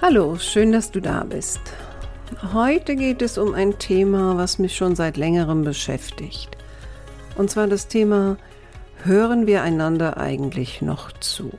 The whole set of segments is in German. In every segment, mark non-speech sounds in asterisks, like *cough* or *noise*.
Hallo, schön, dass du da bist. Heute geht es um ein Thema, was mich schon seit längerem beschäftigt. Und zwar das Thema, hören wir einander eigentlich noch zu?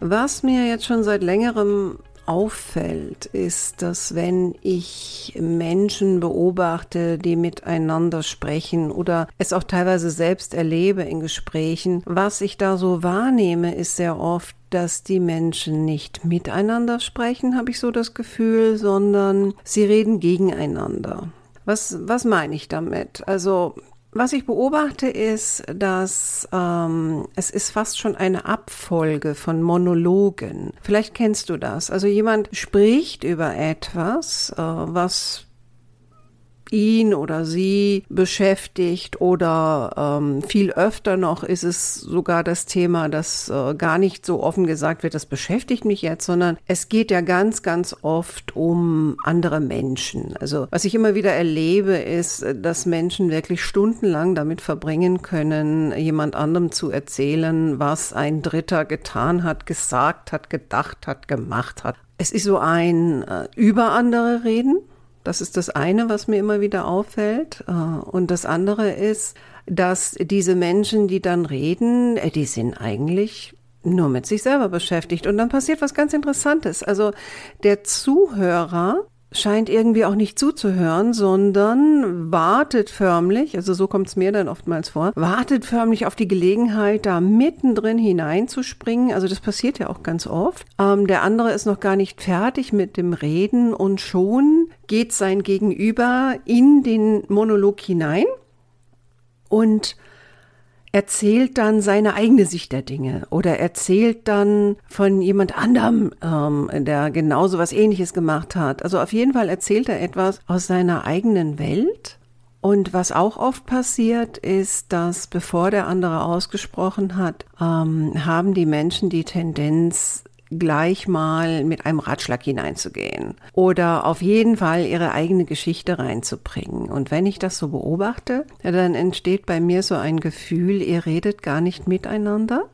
Was mir jetzt schon seit längerem auffällt, ist, dass wenn ich Menschen beobachte, die miteinander sprechen oder es auch teilweise selbst erlebe in Gesprächen, was ich da so wahrnehme, ist sehr oft, dass die Menschen nicht miteinander sprechen, habe ich so das Gefühl, sondern sie reden gegeneinander. Was, was meine ich damit? Also was ich beobachte ist, dass ähm, es ist fast schon eine Abfolge von Monologen. Vielleicht kennst du das. Also jemand spricht über etwas, äh, was ihn oder sie beschäftigt oder ähm, viel öfter noch ist es sogar das Thema, das äh, gar nicht so offen gesagt wird, das beschäftigt mich jetzt, sondern es geht ja ganz, ganz oft um andere Menschen. Also was ich immer wieder erlebe, ist, dass Menschen wirklich stundenlang damit verbringen können, jemand anderem zu erzählen, was ein Dritter getan hat, gesagt hat, gedacht hat, gemacht hat. Es ist so ein äh, über andere reden das ist das eine, was mir immer wieder auffällt. Äh, und das andere ist, dass diese Menschen, die dann reden, äh, die sind eigentlich nur mit sich selber beschäftigt. Und dann passiert was ganz Interessantes. Also der Zuhörer scheint irgendwie auch nicht zuzuhören, sondern wartet förmlich, also so kommt es mir dann oftmals vor, wartet förmlich auf die Gelegenheit, da mittendrin hineinzuspringen. Also das passiert ja auch ganz oft. Ähm, der andere ist noch gar nicht fertig mit dem Reden und schon geht sein Gegenüber in den Monolog hinein und erzählt dann seine eigene Sicht der Dinge oder erzählt dann von jemand anderem, ähm, der genauso was ähnliches gemacht hat. Also auf jeden Fall erzählt er etwas aus seiner eigenen Welt. Und was auch oft passiert, ist, dass bevor der andere ausgesprochen hat, ähm, haben die Menschen die Tendenz, gleich mal mit einem Ratschlag hineinzugehen oder auf jeden Fall ihre eigene Geschichte reinzubringen. Und wenn ich das so beobachte, dann entsteht bei mir so ein Gefühl, ihr redet gar nicht miteinander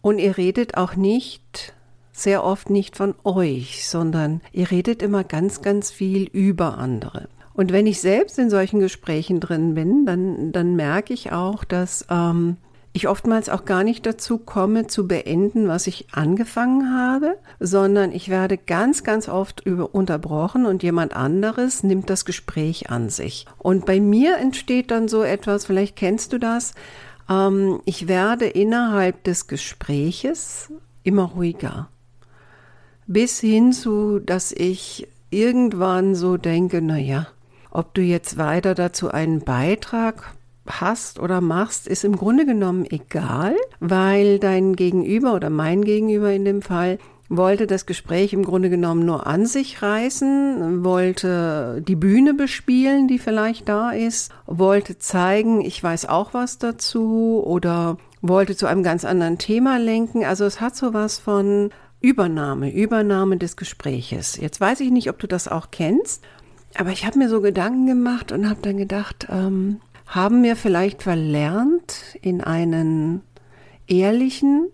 und ihr redet auch nicht sehr oft nicht von euch, sondern ihr redet immer ganz, ganz viel über andere. Und wenn ich selbst in solchen Gesprächen drin bin, dann, dann merke ich auch, dass ähm, ich oftmals auch gar nicht dazu komme zu beenden, was ich angefangen habe, sondern ich werde ganz, ganz oft über unterbrochen und jemand anderes nimmt das Gespräch an sich. Und bei mir entsteht dann so etwas, vielleicht kennst du das, ähm, ich werde innerhalb des Gespräches immer ruhiger. Bis hin zu, dass ich irgendwann so denke, na ja, ob du jetzt weiter dazu einen Beitrag hast oder machst, ist im Grunde genommen egal, weil dein Gegenüber oder mein Gegenüber in dem Fall wollte das Gespräch im Grunde genommen nur an sich reißen, wollte die Bühne bespielen, die vielleicht da ist, wollte zeigen, ich weiß auch was dazu oder wollte zu einem ganz anderen Thema lenken. Also es hat so was von Übernahme, Übernahme des Gespräches. Jetzt weiß ich nicht, ob du das auch kennst, aber ich habe mir so Gedanken gemacht und habe dann gedacht, ähm, haben wir vielleicht verlernt, in einen ehrlichen,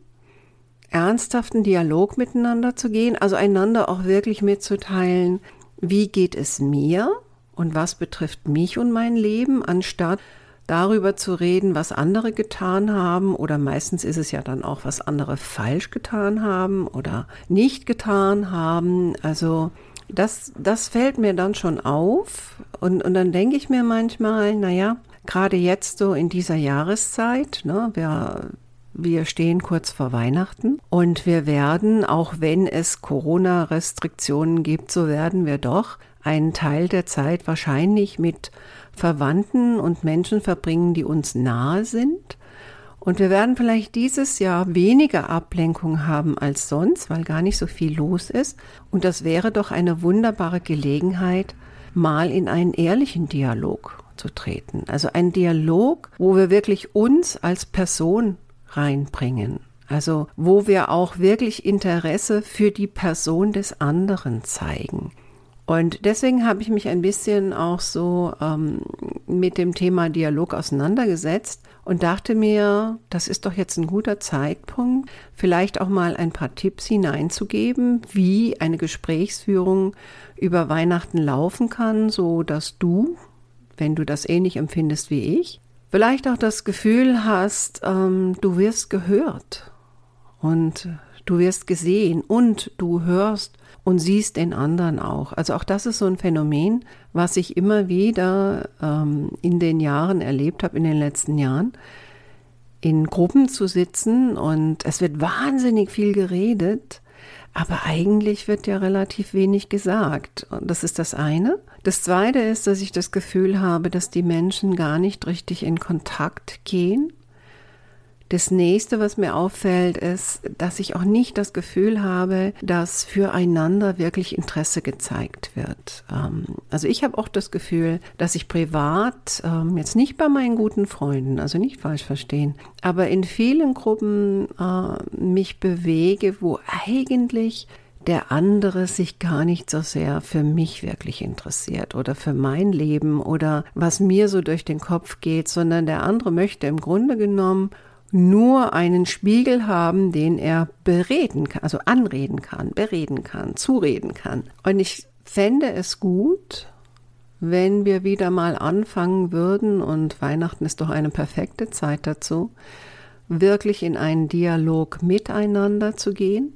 ernsthaften Dialog miteinander zu gehen, also einander auch wirklich mitzuteilen, wie geht es mir und was betrifft mich und mein Leben, anstatt darüber zu reden, was andere getan haben oder meistens ist es ja dann auch, was andere falsch getan haben oder nicht getan haben. Also das, das fällt mir dann schon auf und, und dann denke ich mir manchmal, naja, gerade jetzt so in dieser Jahreszeit, ne, wir, wir stehen kurz vor Weihnachten und wir werden, auch wenn es Corona-Restriktionen gibt, so werden wir doch einen Teil der Zeit wahrscheinlich mit Verwandten und Menschen verbringen, die uns nahe sind. Und wir werden vielleicht dieses Jahr weniger Ablenkung haben als sonst, weil gar nicht so viel los ist. Und das wäre doch eine wunderbare Gelegenheit, mal in einen ehrlichen Dialog zu treten. Also ein Dialog, wo wir wirklich uns als Person reinbringen. Also wo wir auch wirklich Interesse für die Person des anderen zeigen. Und deswegen habe ich mich ein bisschen auch so ähm, mit dem Thema Dialog auseinandergesetzt und dachte mir, das ist doch jetzt ein guter Zeitpunkt, vielleicht auch mal ein paar Tipps hineinzugeben, wie eine Gesprächsführung über Weihnachten laufen kann, so dass du, wenn du das ähnlich empfindest wie ich, vielleicht auch das Gefühl hast, ähm, du wirst gehört und du wirst gesehen und du hörst und siehst den anderen auch. Also auch das ist so ein Phänomen, was ich immer wieder ähm, in den Jahren erlebt habe, in den letzten Jahren, in Gruppen zu sitzen und es wird wahnsinnig viel geredet, aber eigentlich wird ja relativ wenig gesagt. Und das ist das eine. Das zweite ist, dass ich das Gefühl habe, dass die Menschen gar nicht richtig in Kontakt gehen das nächste, was mir auffällt, ist, dass ich auch nicht das Gefühl habe, dass füreinander wirklich Interesse gezeigt wird. Ähm, also ich habe auch das Gefühl, dass ich privat, ähm, jetzt nicht bei meinen guten Freunden, also nicht falsch verstehen, aber in vielen Gruppen äh, mich bewege, wo eigentlich der andere sich gar nicht so sehr für mich wirklich interessiert oder für mein Leben oder was mir so durch den Kopf geht, sondern der andere möchte im Grunde genommen nur einen Spiegel haben, den er bereden kann, also anreden kann, bereden kann, zureden kann. Und ich fände es gut, wenn wir wieder mal anfangen würden, und Weihnachten ist doch eine perfekte Zeit dazu, wirklich in einen Dialog miteinander zu gehen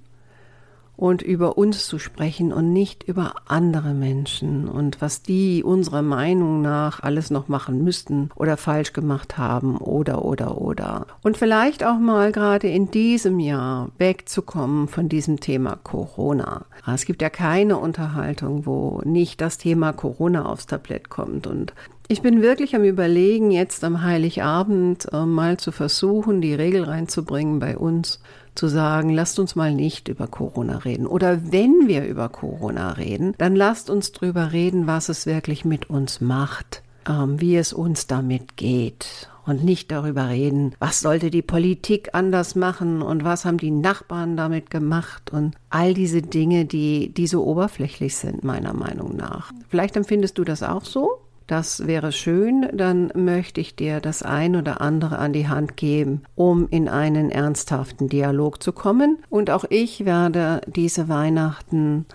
und über uns zu sprechen und nicht über andere Menschen und was die unserer Meinung nach alles noch machen müssten oder falsch gemacht haben oder oder oder. Und vielleicht auch mal gerade in diesem Jahr wegzukommen von diesem Thema Corona. Es gibt ja keine Unterhaltung, wo nicht das Thema Corona aufs Tablett kommt und ich bin wirklich am Überlegen, jetzt am Heiligabend äh, mal zu versuchen, die Regel reinzubringen bei uns zu sagen, lasst uns mal nicht über Corona reden. Oder wenn wir über Corona reden, dann lasst uns drüber reden, was es wirklich mit uns macht, ähm, wie es uns damit geht. Und nicht darüber reden, was sollte die Politik anders machen und was haben die Nachbarn damit gemacht und all diese Dinge, die, die so oberflächlich sind, meiner Meinung nach. Vielleicht empfindest du das auch so? Das wäre schön, dann möchte ich dir das ein oder andere an die Hand geben, um in einen ernsthaften Dialog zu kommen. Und auch ich werde diese Weihnachten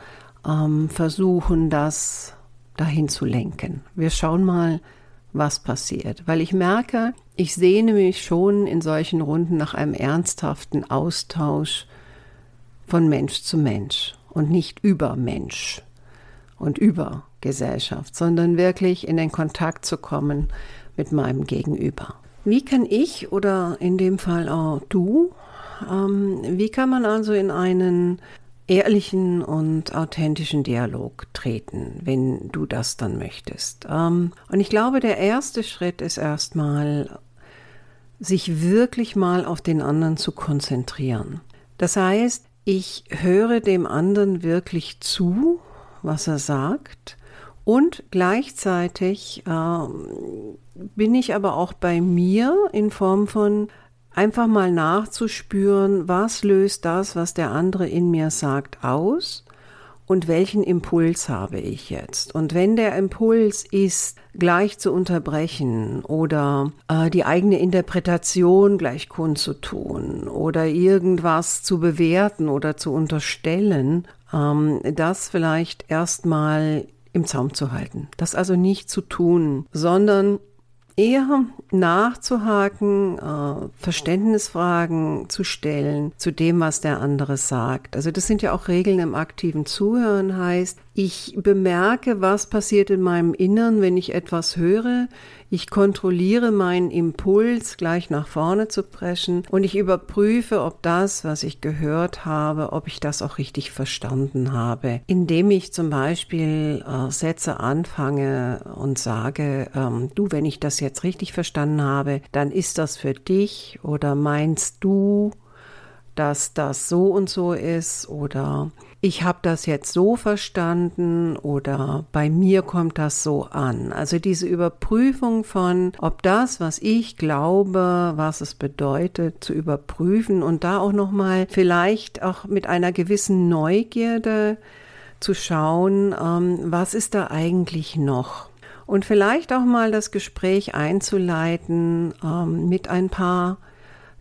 ähm, versuchen, das dahin zu lenken. Wir schauen mal, was passiert, weil ich merke, ich sehne mich schon in solchen Runden nach einem ernsthaften Austausch von Mensch zu Mensch und nicht über Mensch und über Gesellschaft, sondern wirklich in den Kontakt zu kommen mit meinem Gegenüber. Wie kann ich oder in dem Fall auch du, ähm, wie kann man also in einen ehrlichen und authentischen Dialog treten, wenn du das dann möchtest? Ähm, und ich glaube, der erste Schritt ist erstmal, sich wirklich mal auf den anderen zu konzentrieren. Das heißt, ich höre dem anderen wirklich zu, was er sagt und gleichzeitig äh, bin ich aber auch bei mir in Form von einfach mal nachzuspüren, was löst das, was der andere in mir sagt, aus und welchen Impuls habe ich jetzt. Und wenn der Impuls ist, gleich zu unterbrechen oder äh, die eigene Interpretation gleich kundzutun oder irgendwas zu bewerten oder zu unterstellen, ähm, das vielleicht erstmal im Zaum zu halten. Das also nicht zu tun, sondern eher nachzuhaken, äh, Verständnisfragen zu stellen zu dem, was der andere sagt. Also das sind ja auch Regeln im aktiven Zuhören heißt, Ich bemerke, was passiert in meinem Innern, wenn ich etwas höre. Ich kontrolliere meinen Impuls, gleich nach vorne zu preschen. Und ich überprüfe, ob das, was ich gehört habe, ob ich das auch richtig verstanden habe. Indem ich zum Beispiel äh, Sätze anfange und sage, ähm, du, wenn ich das jetzt richtig verstanden habe, dann ist das für dich. Oder meinst du, dass das so und so ist? Oder ich habe das jetzt so verstanden oder bei mir kommt das so an. Also diese Überprüfung von, ob das, was ich glaube, was es bedeutet, zu überprüfen und da auch noch mal vielleicht auch mit einer gewissen Neugierde zu schauen, ähm, was ist da eigentlich noch? Und vielleicht auch mal das Gespräch einzuleiten ähm, mit ein paar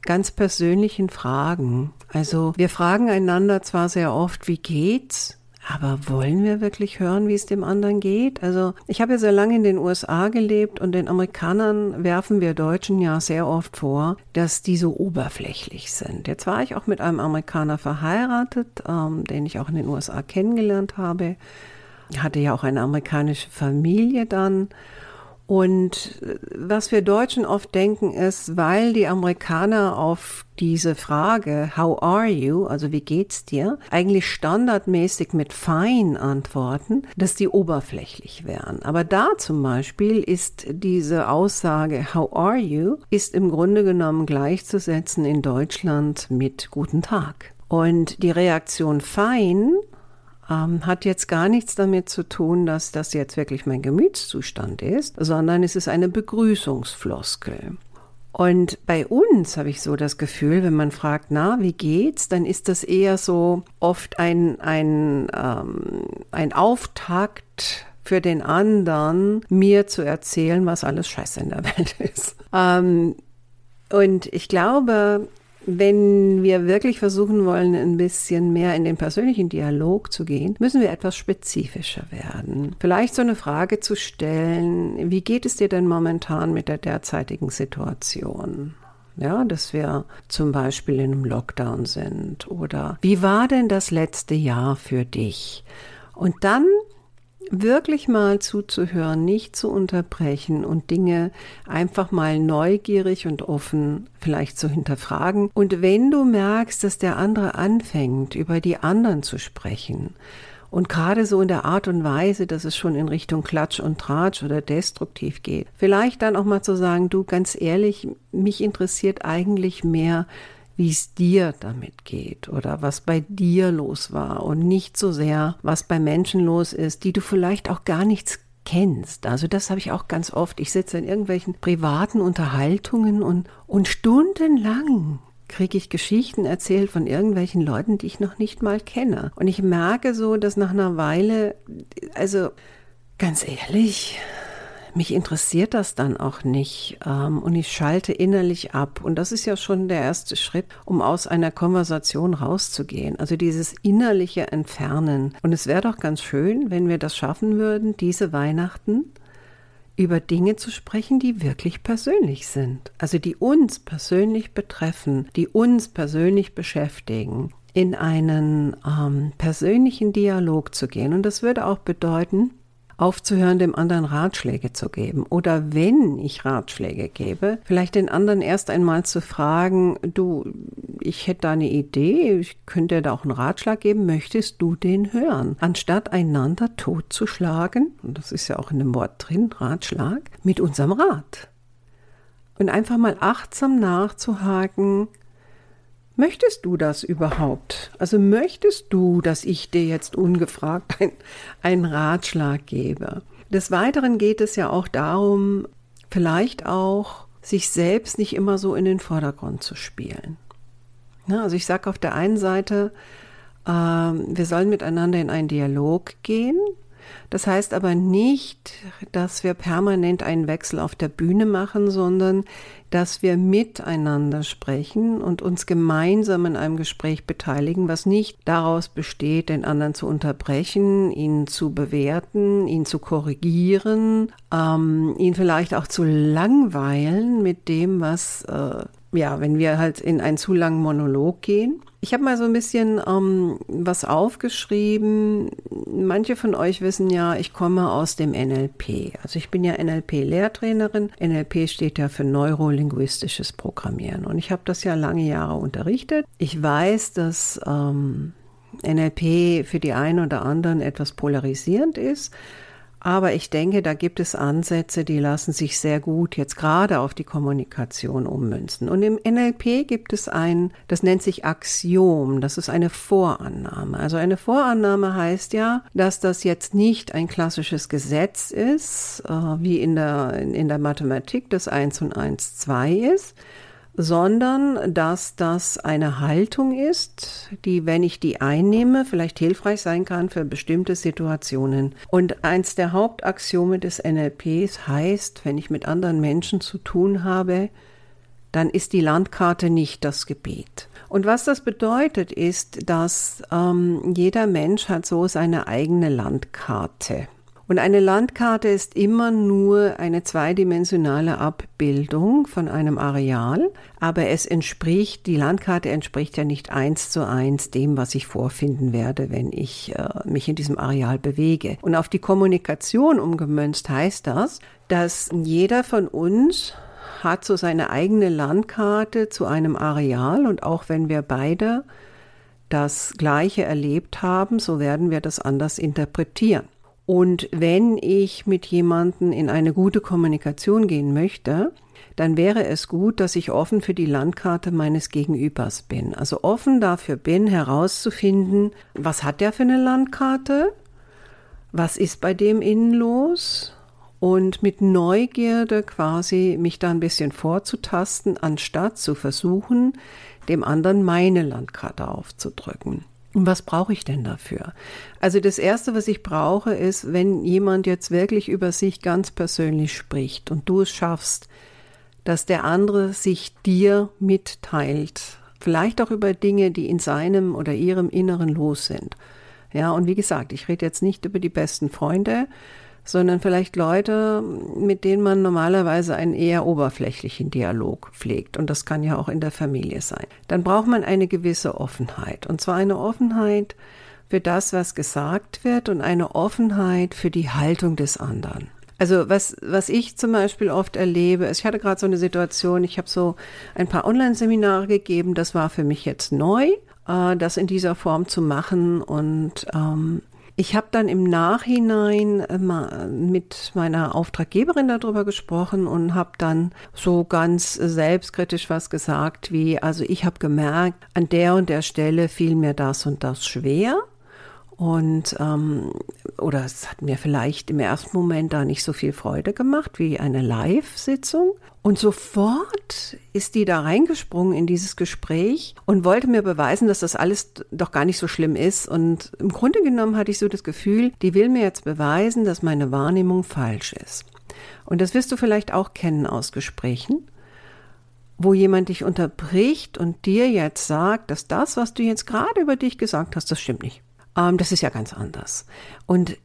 ganz persönlichen Fragen. Also wir fragen einander zwar sehr oft, wie geht's? Aber wollen wir wirklich hören, wie es dem anderen geht? Also ich habe ja sehr lange in den USA gelebt und den Amerikanern werfen wir Deutschen ja sehr oft vor, dass die so oberflächlich sind. Jetzt war ich auch mit einem Amerikaner verheiratet, ähm, den ich auch in den USA kennengelernt habe. Hatte ja auch eine amerikanische Familie dann. Und äh, was wir Deutschen oft denken ist, weil die Amerikaner auf diese Frage, how are you, also wie geht's dir, eigentlich standardmäßig mit fine antworten, dass die oberflächlich wären. Aber da zum Beispiel ist diese Aussage, how are you, ist im Grunde genommen gleichzusetzen in Deutschland mit guten Tag. Und die Reaktion fein ähm, hat jetzt gar nichts damit zu tun, dass das jetzt wirklich mein Gemütszustand ist, sondern es ist eine Begrüßungsfloskel. Und bei uns habe ich so das Gefühl, wenn man fragt, na, wie geht's, dann ist das eher so oft ein, ein, ähm, ein Auftakt für den anderen, mir zu erzählen, was alles scheiße in der *laughs* Welt ist. Ähm, und ich glaube, wenn wir wirklich versuchen wollen, ein bisschen mehr in den persönlichen Dialog zu gehen, müssen wir etwas spezifischer werden. Vielleicht so eine Frage zu stellen, wie geht es dir denn momentan mit der derzeitigen Situation? Ja, dass wir zum Beispiel in einem Lockdown sind oder wie war denn das letzte Jahr für dich? Und dann wirklich mal zuzuhören, nicht zu unterbrechen und Dinge einfach mal neugierig und offen vielleicht zu hinterfragen. Und wenn du merkst, dass der andere anfängt, über die anderen zu sprechen, und gerade so in der Art und Weise, dass es schon in Richtung Klatsch und Tratsch oder destruktiv geht. Vielleicht dann auch mal zu sagen, du ganz ehrlich, mich interessiert eigentlich mehr, wie es dir damit geht oder was bei dir los war und nicht so sehr, was bei Menschen los ist, die du vielleicht auch gar nichts kennst. Also das habe ich auch ganz oft. Ich sitze in irgendwelchen privaten Unterhaltungen und, und stundenlang kriege ich Geschichten erzählt von irgendwelchen Leuten, die ich noch nicht mal kenne. Und ich merke so, dass nach einer Weile, also ganz ehrlich, mich interessiert das dann auch nicht ähm, und ich schalte innerlich ab. Und das ist ja schon der erste Schritt, um aus einer Konversation rauszugehen. Also dieses innerliche Entfernen. Und es wäre doch ganz schön, wenn wir das schaffen würden, diese Weihnachten über Dinge zu sprechen, die wirklich persönlich sind. Also die uns persönlich betreffen, die uns persönlich beschäftigen in einen ähm, persönlichen Dialog zu gehen. Und das würde auch bedeuten, aufzuhören, dem anderen Ratschläge zu geben. Oder wenn ich Ratschläge gebe, vielleicht den anderen erst einmal zu fragen, du, ich hätte da eine Idee, ich könnte dir da auch einen Ratschlag geben, möchtest du den hören? Anstatt einander totzuschlagen, und das ist ja auch in dem Wort drin, Ratschlag, mit unserem Rat. Und einfach mal achtsam nachzuhaken, Möchtest du das überhaupt? Also möchtest du, dass ich dir jetzt ungefragt ein, einen Ratschlag gebe? Des Weiteren geht es ja auch darum, vielleicht auch sich selbst nicht immer so in den Vordergrund zu spielen. Ja, also ich sage auf der einen Seite, äh, wir sollen miteinander in einen Dialog gehen, das heißt aber nicht, dass wir permanent einen Wechsel auf der Bühne machen, sondern dass wir miteinander sprechen und uns gemeinsam in einem Gespräch beteiligen, was nicht daraus besteht, den anderen zu unterbrechen, ihn zu bewerten, ihn zu korrigieren, ähm, ihn vielleicht auch zu langweilen mit dem, was, äh, ja, wenn wir halt in einen zu langen Monolog gehen Ich habe mal so ein bisschen ähm, was aufgeschrieben. Manche von euch wissen ja, ich komme aus dem NLP. Also ich bin ja NLP-Lehrtrainerin. NLP steht ja für neurolinguistisches Programmieren. Und ich habe das ja lange Jahre unterrichtet. Ich weiß, dass ähm, NLP für die einen oder anderen etwas polarisierend ist. Aber ich denke, da gibt es Ansätze, die lassen sich sehr gut jetzt gerade auf die Kommunikation ummünzen. Und im NLP gibt es ein, das nennt sich Axiom, das ist eine Vorannahme. Also eine Vorannahme heißt ja, dass das jetzt nicht ein klassisches Gesetz ist, äh, wie in der, in der Mathematik das 1 und 1 2 ist, sondern dass das eine Haltung ist, die, wenn ich die einnehme, vielleicht hilfreich sein kann für bestimmte Situationen. Und eins der Hauptaxiome des NLPs heißt, wenn ich mit anderen Menschen zu tun habe, dann ist die Landkarte nicht das Gebet. Und was das bedeutet, ist, dass ähm, jeder Mensch hat so seine eigene Landkarte. Und eine Landkarte ist immer nur eine zweidimensionale Abbildung von einem Areal, aber es entspricht, die Landkarte entspricht ja nicht eins zu eins dem, was ich vorfinden werde, wenn ich äh, mich in diesem Areal bewege. Und auf die Kommunikation umgemünzt heißt das, dass jeder von uns hat so seine eigene Landkarte zu einem Areal und auch wenn wir beide das Gleiche erlebt haben, so werden wir das anders interpretieren. Und wenn ich mit jemandem in eine gute Kommunikation gehen möchte, dann wäre es gut, dass ich offen für die Landkarte meines Gegenübers bin. Also offen dafür bin, herauszufinden, was hat der für eine Landkarte? Was ist bei dem innen los? Und mit Neugierde quasi mich da ein bisschen vorzutasten, anstatt zu versuchen, dem anderen meine Landkarte aufzudrücken. Und was brauche ich denn dafür? Also das Erste, was ich brauche, ist, wenn jemand jetzt wirklich über sich ganz persönlich spricht und du es schaffst, dass der andere sich dir mitteilt, vielleicht auch über Dinge, die in seinem oder ihrem Inneren los sind. Ja, und wie gesagt, ich rede jetzt nicht über die besten Freunde, sondern vielleicht Leute, mit denen man normalerweise einen eher oberflächlichen Dialog pflegt. Und das kann ja auch in der Familie sein. Dann braucht man eine gewisse Offenheit. Und zwar eine Offenheit für das, was gesagt wird und eine Offenheit für die Haltung des anderen. Also was, was ich zum Beispiel oft erlebe, ist, ich hatte gerade so eine Situation, ich habe so ein paar Online-Seminare gegeben, das war für mich jetzt neu, äh, das in dieser Form zu machen und ähm, ich habe dann im Nachhinein äh, mit meiner Auftraggeberin darüber gesprochen und habe dann so ganz selbstkritisch was gesagt, wie, also ich habe gemerkt, an der und der Stelle fiel mir das und das schwer. Und ähm, oder es hat mir vielleicht im ersten Moment da nicht so viel Freude gemacht wie eine Live-Sitzung. Und sofort ist die da reingesprungen in dieses Gespräch und wollte mir beweisen, dass das alles doch gar nicht so schlimm ist. Und im Grunde genommen hatte ich so das Gefühl, die will mir jetzt beweisen, dass meine Wahrnehmung falsch ist. Und das wirst du vielleicht auch kennen aus Gesprächen wo jemand dich unterbricht und dir jetzt sagt, dass das, was du jetzt gerade über dich gesagt hast, das stimmt nicht. Ähm, das ist ja ganz anders. Und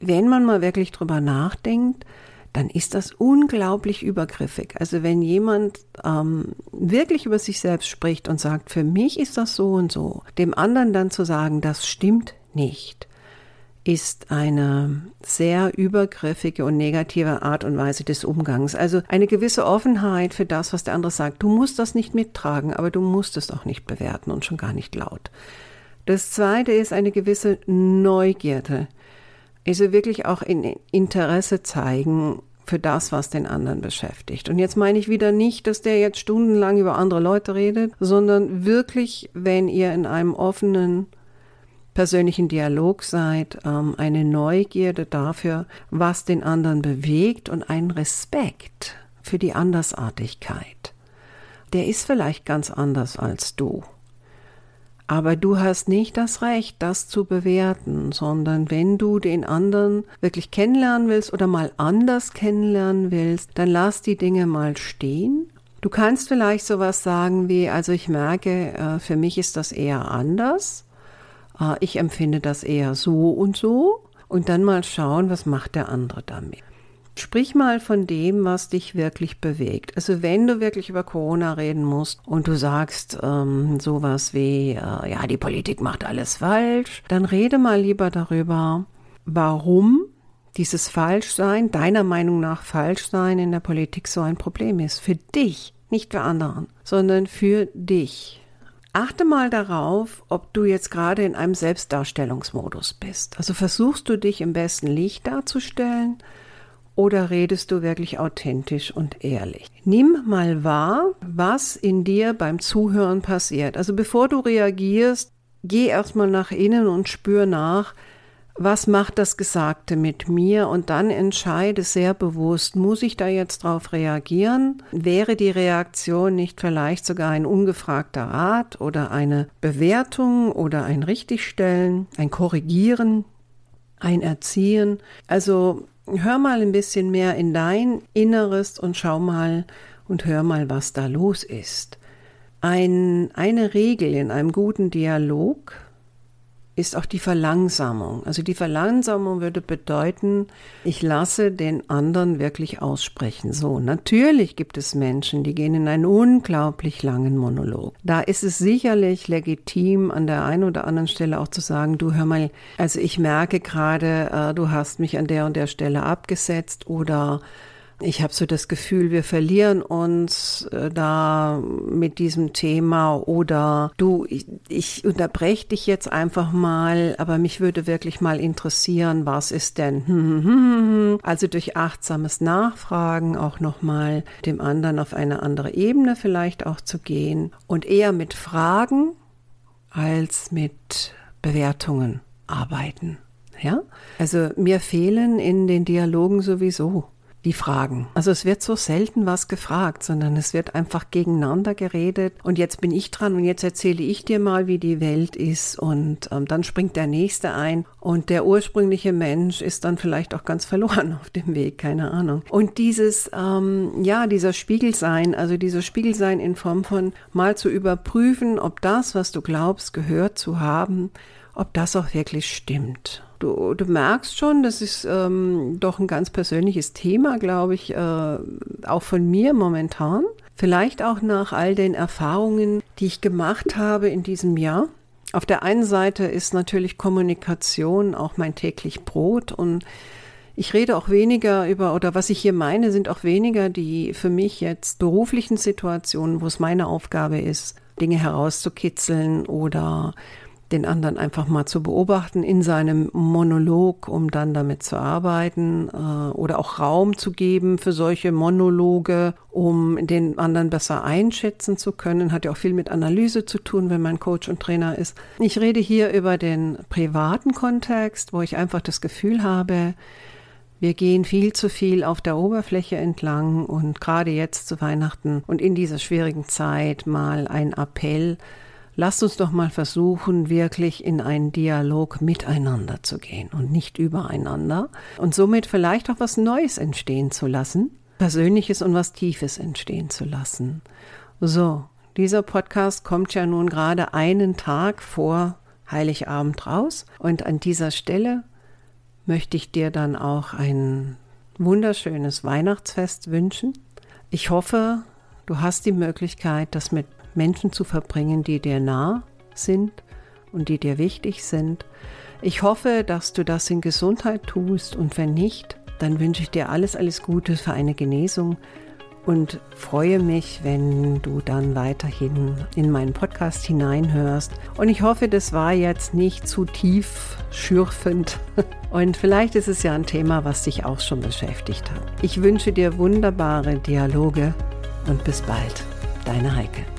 wenn man mal wirklich drüber nachdenkt, dann ist das unglaublich übergriffig. Also wenn jemand ähm, wirklich über sich selbst spricht und sagt, für mich ist das so und so, dem anderen dann zu sagen, das stimmt nicht, ist eine sehr übergriffige und negative Art und Weise des Umgangs. Also eine gewisse Offenheit für das, was der andere sagt. Du musst das nicht mittragen, aber du musst es auch nicht bewerten und schon gar nicht laut. Das zweite ist eine gewisse Neugierde. Also wirklich auch in Interesse zeigen für das, was den anderen beschäftigt. Und jetzt meine ich wieder nicht, dass der jetzt stundenlang über andere Leute redet, sondern wirklich, wenn ihr in einem offenen persönlichen Dialog seid, ähm, eine Neugierde dafür, was den anderen bewegt und einen Respekt für die Andersartigkeit. Der ist vielleicht ganz anders als du. Aber du hast nicht das Recht, das zu bewerten, sondern wenn du den anderen wirklich kennenlernen willst oder mal anders kennenlernen willst, dann lass die Dinge mal stehen. Du kannst vielleicht sowas sagen wie, also ich merke, äh, für mich ist das eher anders. Äh, ich empfinde das eher so und so. Und dann mal schauen, was macht der andere damit. Sprich mal von dem, was dich wirklich bewegt. Also wenn du wirklich über Corona reden musst und du sagst ähm, sowas wie, äh, ja, die Politik macht alles falsch, dann rede mal lieber darüber, warum dieses Falschsein, deiner Meinung nach Falschsein in der Politik so ein Problem ist. Für dich, nicht für anderen, sondern für dich. Achte mal darauf, ob du jetzt gerade in einem Selbstdarstellungsmodus bist. Also versuchst du dich im besten Licht darzustellen oder redest du wirklich authentisch und ehrlich? Nimm mal wahr, was in dir beim Zuhören passiert. Also bevor du reagierst, geh erstmal nach innen und spür nach, was macht das Gesagte mit mir und dann entscheide sehr bewusst, muss ich da jetzt drauf reagieren? Wäre die Reaktion nicht vielleicht sogar ein ungefragter Rat oder eine Bewertung oder ein Richtigstellen, ein Korrigieren, ein Erziehen? Also hör mal ein bisschen mehr in dein Inneres und schau mal und hör mal, was da los ist. Ein, eine Regel in einem guten Dialog ist auch die Verlangsamung. Also die Verlangsamung würde bedeuten, ich lasse den anderen wirklich aussprechen. So, natürlich gibt es Menschen, die gehen in einen unglaublich langen Monolog. Da ist es sicherlich legitim, an der einen oder anderen Stelle auch zu sagen, du hör mal, also ich merke gerade, äh, du hast mich an der und der Stelle abgesetzt oder ich habe so das Gefühl, wir verlieren uns äh, da mit diesem Thema oder du, ich, ich unterbreche dich jetzt einfach mal, aber mich würde wirklich mal interessieren, was ist denn? *laughs* Also durch achtsames Nachfragen auch nochmal dem anderen auf eine andere Ebene vielleicht auch zu gehen und eher mit Fragen als mit Bewertungen arbeiten. Ja? Also mir fehlen in den Dialogen sowieso die Fragen. Also es wird so selten was gefragt, sondern es wird einfach gegeneinander geredet. Und jetzt bin ich dran und jetzt erzähle ich dir mal, wie die Welt ist. Und ähm, dann springt der Nächste ein. Und der ursprüngliche Mensch ist dann vielleicht auch ganz verloren *laughs* auf dem Weg, keine Ahnung. Und dieses, ähm, ja, dieser Spiegelsein, also dieser Spiegelsein in Form von mal zu überprüfen, ob das, was du glaubst, gehört zu haben, ob das auch wirklich stimmt. Du, du merkst schon, das ist ähm, doch ein ganz persönliches Thema, glaube ich, äh, auch von mir momentan. Vielleicht auch nach all den Erfahrungen, die ich gemacht habe in diesem Jahr. Auf der einen Seite ist natürlich Kommunikation auch mein täglich Brot und ich rede auch weniger über, oder was ich hier meine, sind auch weniger die für mich jetzt beruflichen Situationen, wo es meine Aufgabe ist, Dinge herauszukitzeln oder den anderen einfach mal zu beobachten in seinem Monolog, um dann damit zu arbeiten äh, oder auch Raum zu geben für solche Monologe, um den anderen besser einschätzen zu können. Hat ja auch viel mit Analyse zu tun, wenn man Coach und Trainer ist. Ich rede hier über den privaten Kontext, wo ich einfach das Gefühl habe, wir gehen viel zu viel auf der Oberfläche entlang und gerade jetzt zu Weihnachten und in dieser schwierigen Zeit mal ein Appell, lasst uns doch mal versuchen, wirklich in einen Dialog miteinander zu gehen und nicht übereinander und somit vielleicht auch was Neues entstehen zu lassen, Persönliches und was Tiefes entstehen zu lassen. So, dieser Podcast kommt ja nun gerade einen Tag vor Heiligabend raus und an dieser Stelle möchte ich dir dann auch ein wunderschönes Weihnachtsfest wünschen. Ich hoffe, du hast die Möglichkeit, das mit Menschen zu verbringen, die dir nah sind und die dir wichtig sind. Ich hoffe, dass du das in Gesundheit tust und wenn nicht, dann wünsche ich dir alles, alles Gute für eine Genesung und freue mich, wenn du dann weiterhin in meinen Podcast hineinhörst. Und ich hoffe, das war jetzt nicht zu tief schürfend. *laughs* Und vielleicht ist es ja ein Thema, was dich auch schon beschäftigt hat. Ich wünsche dir wunderbare Dialoge und bis bald. Deine Heike.